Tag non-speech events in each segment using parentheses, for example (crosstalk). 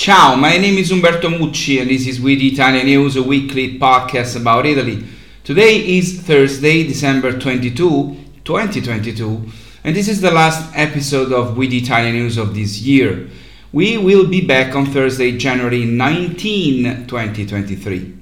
Ciao, my name is Umberto Mucci and this is With Italian News, a weekly podcast about Italy. Today is Thursday, December 22, 2022, and this is the last episode of With Italian News of this year. We will be back on Thursday, January 19, 2023.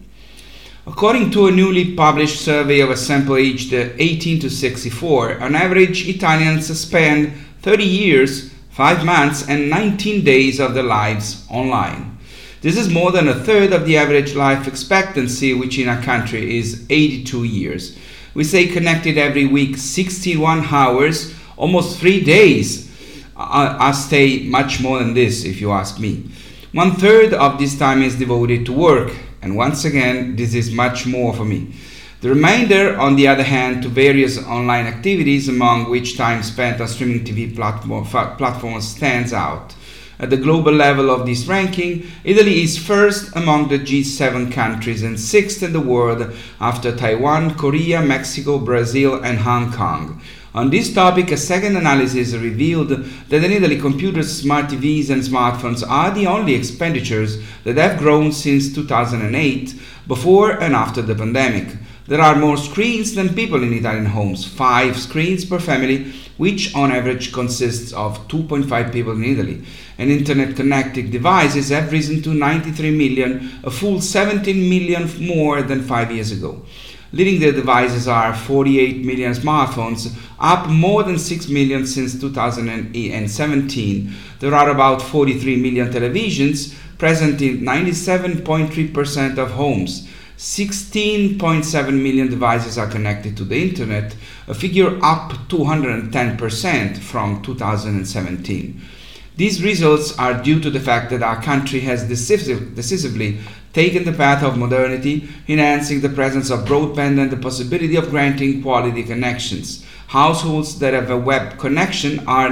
According to a newly published survey of a sample aged 18 to 64, on average, Italians spend 30 years, 5 months, and 19 days of their lives online. This is more than a third of the average life expectancy, which in our country is 82 years. We stay connected every week 61 hours, almost 3 days I, stay much more than this, if you ask me. One third of this time is devoted to work, and once again, this is much more for me. The remainder, on the other hand, to various online activities, among which time spent on streaming TV platform, platforms stands out. At the global level of this ranking, Italy is first among the G7 countries and sixth in the world after Taiwan, Korea, Mexico, Brazil, and Hong Kong. On this topic, a second analysis revealed that in Italy, computers, smart TVs, and smartphones are the only expenditures that have grown since 2008, before and after the pandemic. There are more screens than people in Italian homes, five screens per family, which on average consists of 2.5 people in Italy. And internet connected devices have risen to 93 million, a full 17 million more than five years ago. Leading the devices are 48 million smartphones, up more than 6 million since 2017. There are about 43 million televisions present in 97.3% of homes. 16.7 million devices are connected to the internet, a figure up 210% from 2017. These results are due to the fact that our country has decisive, decisively taken the path of modernity, enhancing the presence of broadband and the possibility of granting quality connections. Households that have a web connection are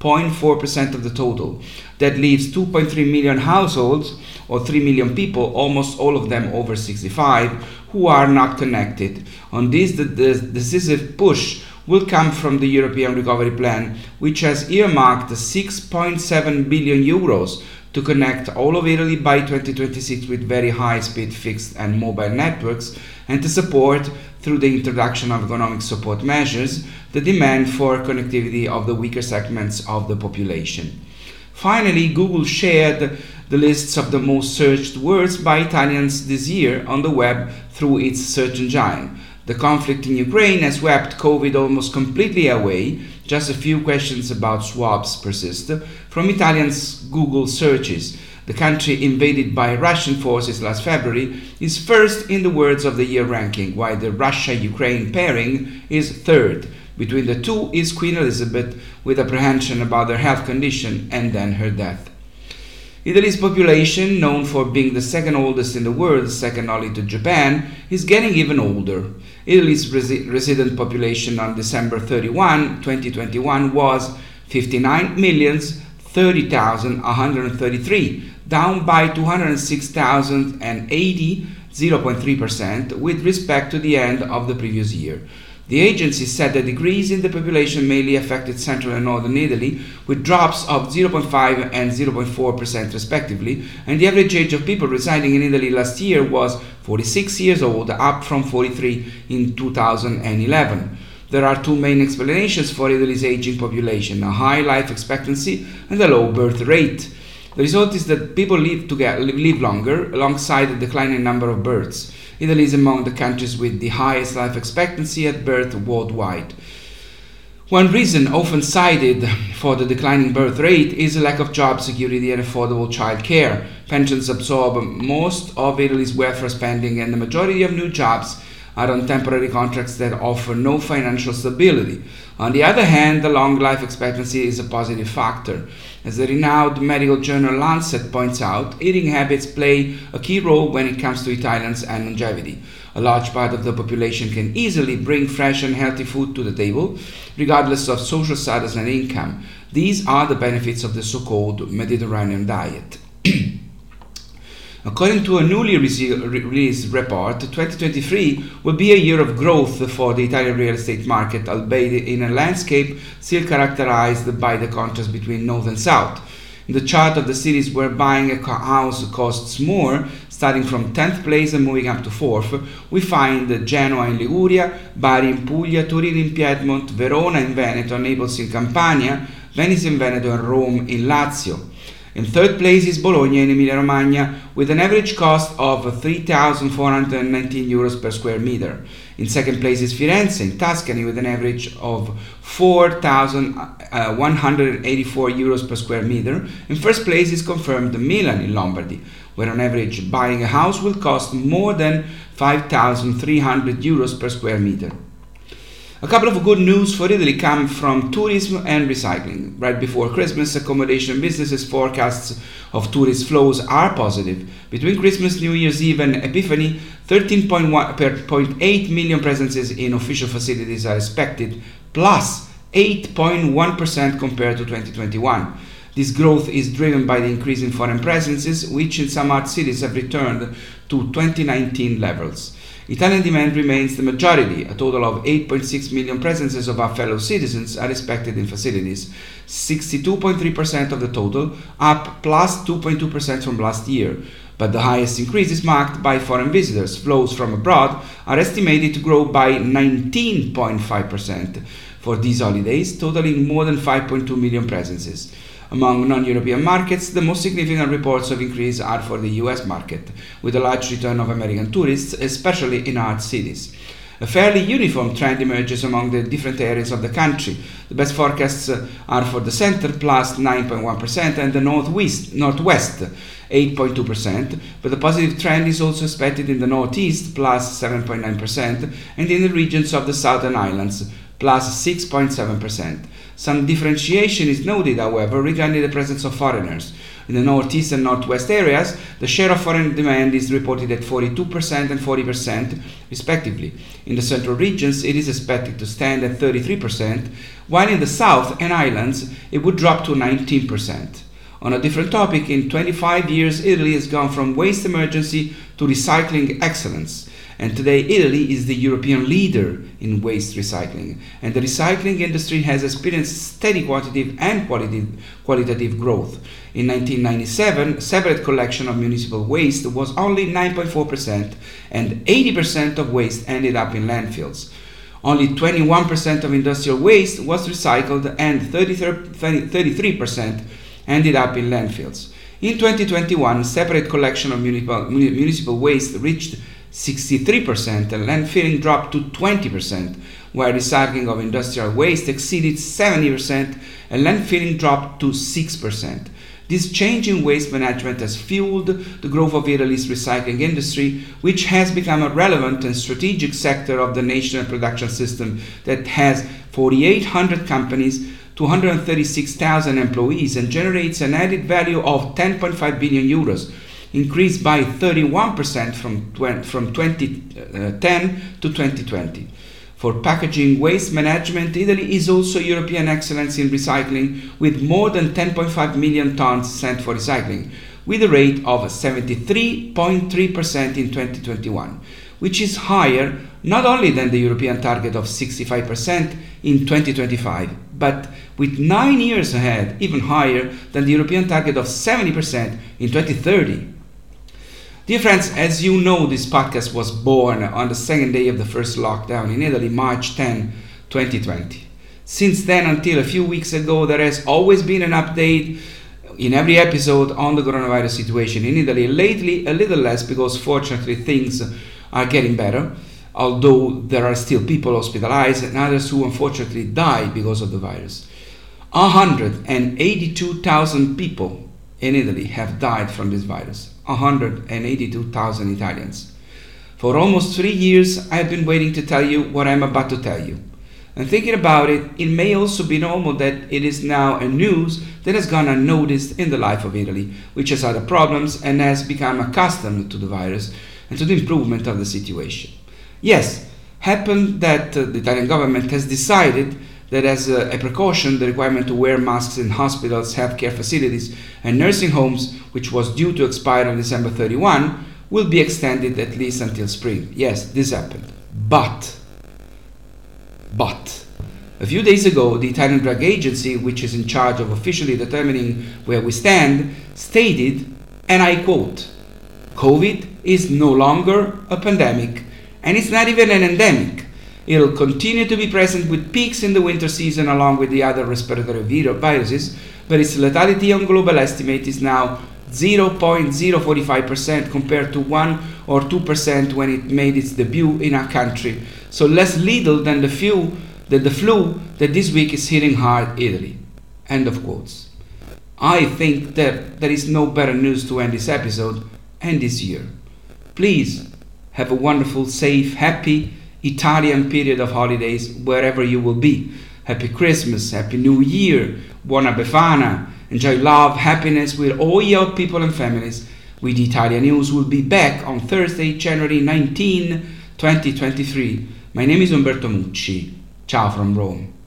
90.4% of the total. That leaves 2.3 million households, or 3 million people, almost all of them over 65, who are not connected. On this, the, the decisive push will come from the European Recovery Plan, which has earmarked 6.7 billion euros to connect all of Italy by 2026 with very high speed fixed and mobile networks and to support through the introduction of economic support measures the demand for connectivity of the weaker segments of the population. Finally, Google shared the lists of the most searched words by Italians this year on the web through its search engine. The conflict in Ukraine has swept COVID almost completely away. Just a few questions about swabs persist. From Italians' Google searches, the country invaded by Russian forces last February is first in the words of the year ranking, while the Russia Ukraine pairing is third. Between the two is Queen Elizabeth, with apprehension about her health condition and then her death. Italy's population, known for being the second oldest in the world, second only to Japan, is getting even older. Italy's resi- resident population on December 31, 2021 was 59,030,133, down by 206,080, 0.3%, with respect to the end of the previous year. The agency said the decrease in the population mainly affected central and northern Italy, with drops of 0.5 and 0.4% respectively, and the average age of people residing in Italy last year was 46 years old, up from 43 in 2011. There are two main explanations for Italy's aging population a high life expectancy and a low birth rate. The result is that people live, together, live longer alongside a declining number of births. Italy is among the countries with the highest life expectancy at birth worldwide. One reason often cited for the declining birth rate is a lack of job security and affordable child care. Pensions absorb most of Italy's welfare spending, and the majority of new jobs are on temporary contracts that offer no financial stability. On the other hand, the long life expectancy is a positive factor. As the renowned medical journal Lancet points out, eating habits play a key role when it comes to Italians and longevity. A large part of the population can easily bring fresh and healthy food to the table, regardless of social status and income. These are the benefits of the so called Mediterranean diet. (clears throat) According to a newly released report, 2023 will be a year of growth for the Italian real estate market, albeit in a landscape still characterized by the contrast between North and South. In the chart of the cities where buying a house costs more, starting from 10th place and moving up to 4th, we find Genoa in Liguria, Bari in Puglia, Turin in Piedmont, Verona in Veneto, Naples in Campania, Venice in Veneto, and Rome in Lazio. In third place is Bologna in Emilia Romagna with an average cost of 3,419 euros per square meter. In second place is Firenze in Tuscany with an average of 4,184 uh, euros per square meter. In first place is confirmed Milan in Lombardy, where on average buying a house will cost more than 5,300 euros per square meter. A couple of good news for Italy come from tourism and recycling. Right before Christmas, accommodation businesses forecasts of tourist flows are positive. Between Christmas, New Year's Eve, and Epiphany, 13.8 million presences in official facilities are expected, plus 8.1 compared to 2021. This growth is driven by the increase in foreign presences, which in some art cities have returned to 2019 levels. Italian demand remains the majority. A total of 8.6 million presences of our fellow citizens are expected in facilities, 62.3% of the total, up plus 2.2% from last year. But the highest increase is marked by foreign visitors. Flows from abroad are estimated to grow by 19.5% for these holidays, totaling more than 5.2 million presences. Among non-European markets, the most significant reports of increase are for the US market, with a large return of American tourists, especially in art cities. A fairly uniform trend emerges among the different areas of the country. The best forecasts uh, are for the center plus 9.1 and the northwest, northwest 8.2%, but the positive trend is also expected in the northeast plus 7.9% and in the regions of the southern islands plus 6.7%. Some differentiation is noted, however, regarding the presence of foreigners. In the northeast and northwest areas, the share of foreign demand is reported at 42% and 40%, respectively. In the central regions, it is expected to stand at 33%, while in the south and islands, it would drop to 19%. On a different topic, in 25 years, Italy has gone from waste emergency to recycling excellence. And today, Italy is the European leader in waste recycling. And the recycling industry has experienced steady quantitative and qualitative, qualitative growth. In 1997, separate collection of municipal waste was only 9.4%, and 80% of waste ended up in landfills. Only 21% of industrial waste was recycled, and 33% ended up in landfills. In 2021, separate collection of municipal, municipal waste reached 63% and landfilling dropped to 20%, while recycling of industrial waste exceeded 70% and landfilling dropped to 6%. This change in waste management has fueled the growth of Italy's recycling industry, which has become a relevant and strategic sector of the national production system that has 4,800 companies, 236,000 employees, and generates an added value of 10.5 billion euros increased by 31% from, from 2010 uh, to 2020. For packaging waste management, Italy is also European excellence in recycling with more than 10.5 million tons sent for recycling, with a rate of 73.3% in 2021, which is higher not only than the European target of 65% in 2025, but with nine years ahead, even higher than the European target of 70% in 2030. Dear friends, as you know, this podcast was born on the second day of the first lockdown in Italy, March 10, 2020. Since then, until a few weeks ago, there has always been an update in every episode on the coronavirus situation in Italy. Lately, a little less because fortunately things are getting better, although there are still people hospitalized and others who unfortunately die because of the virus. 182,000 people in Italy have died from this virus. 182,000 Italians. For almost three years, I have been waiting to tell you what I'm about to tell you. And thinking about it, it may also be normal that it is now a news that has gone unnoticed in the life of Italy, which has other problems and has become accustomed to the virus and to the improvement of the situation. Yes, happened that uh, the Italian government has decided that as a, a, precaution, the requirement to wear masks in hospitals, healthcare facilities, and nursing homes, which was due to expire on December 31, will be extended at least until spring. Yes, this happened. But, but, A few days ago, the Italian Drug Agency, which is in charge of officially determining where we stand, stated, and I quote, COVID is no longer a pandemic, and it's not even an endemic. It'll continue to be present with peaks in the winter season along with the other respiratory viruses, but its lethality on global estimate is now 0.045% compared to 1 or 2% when it made its debut in our country, so less lethal than the few that the flu that this week is hitting hard Italy. End of quotes. I think that there is no better news to end this episode and this year. Please have a wonderful, safe, happy Italian period of holidays wherever you will be. Happy Christmas, Happy New Year, Buona Befana. Enjoy love, happiness with all your people and families. With Italian News we'll be back on Thursday, January 19, 2023. My name is Umberto Mucci. Ciao from Rome.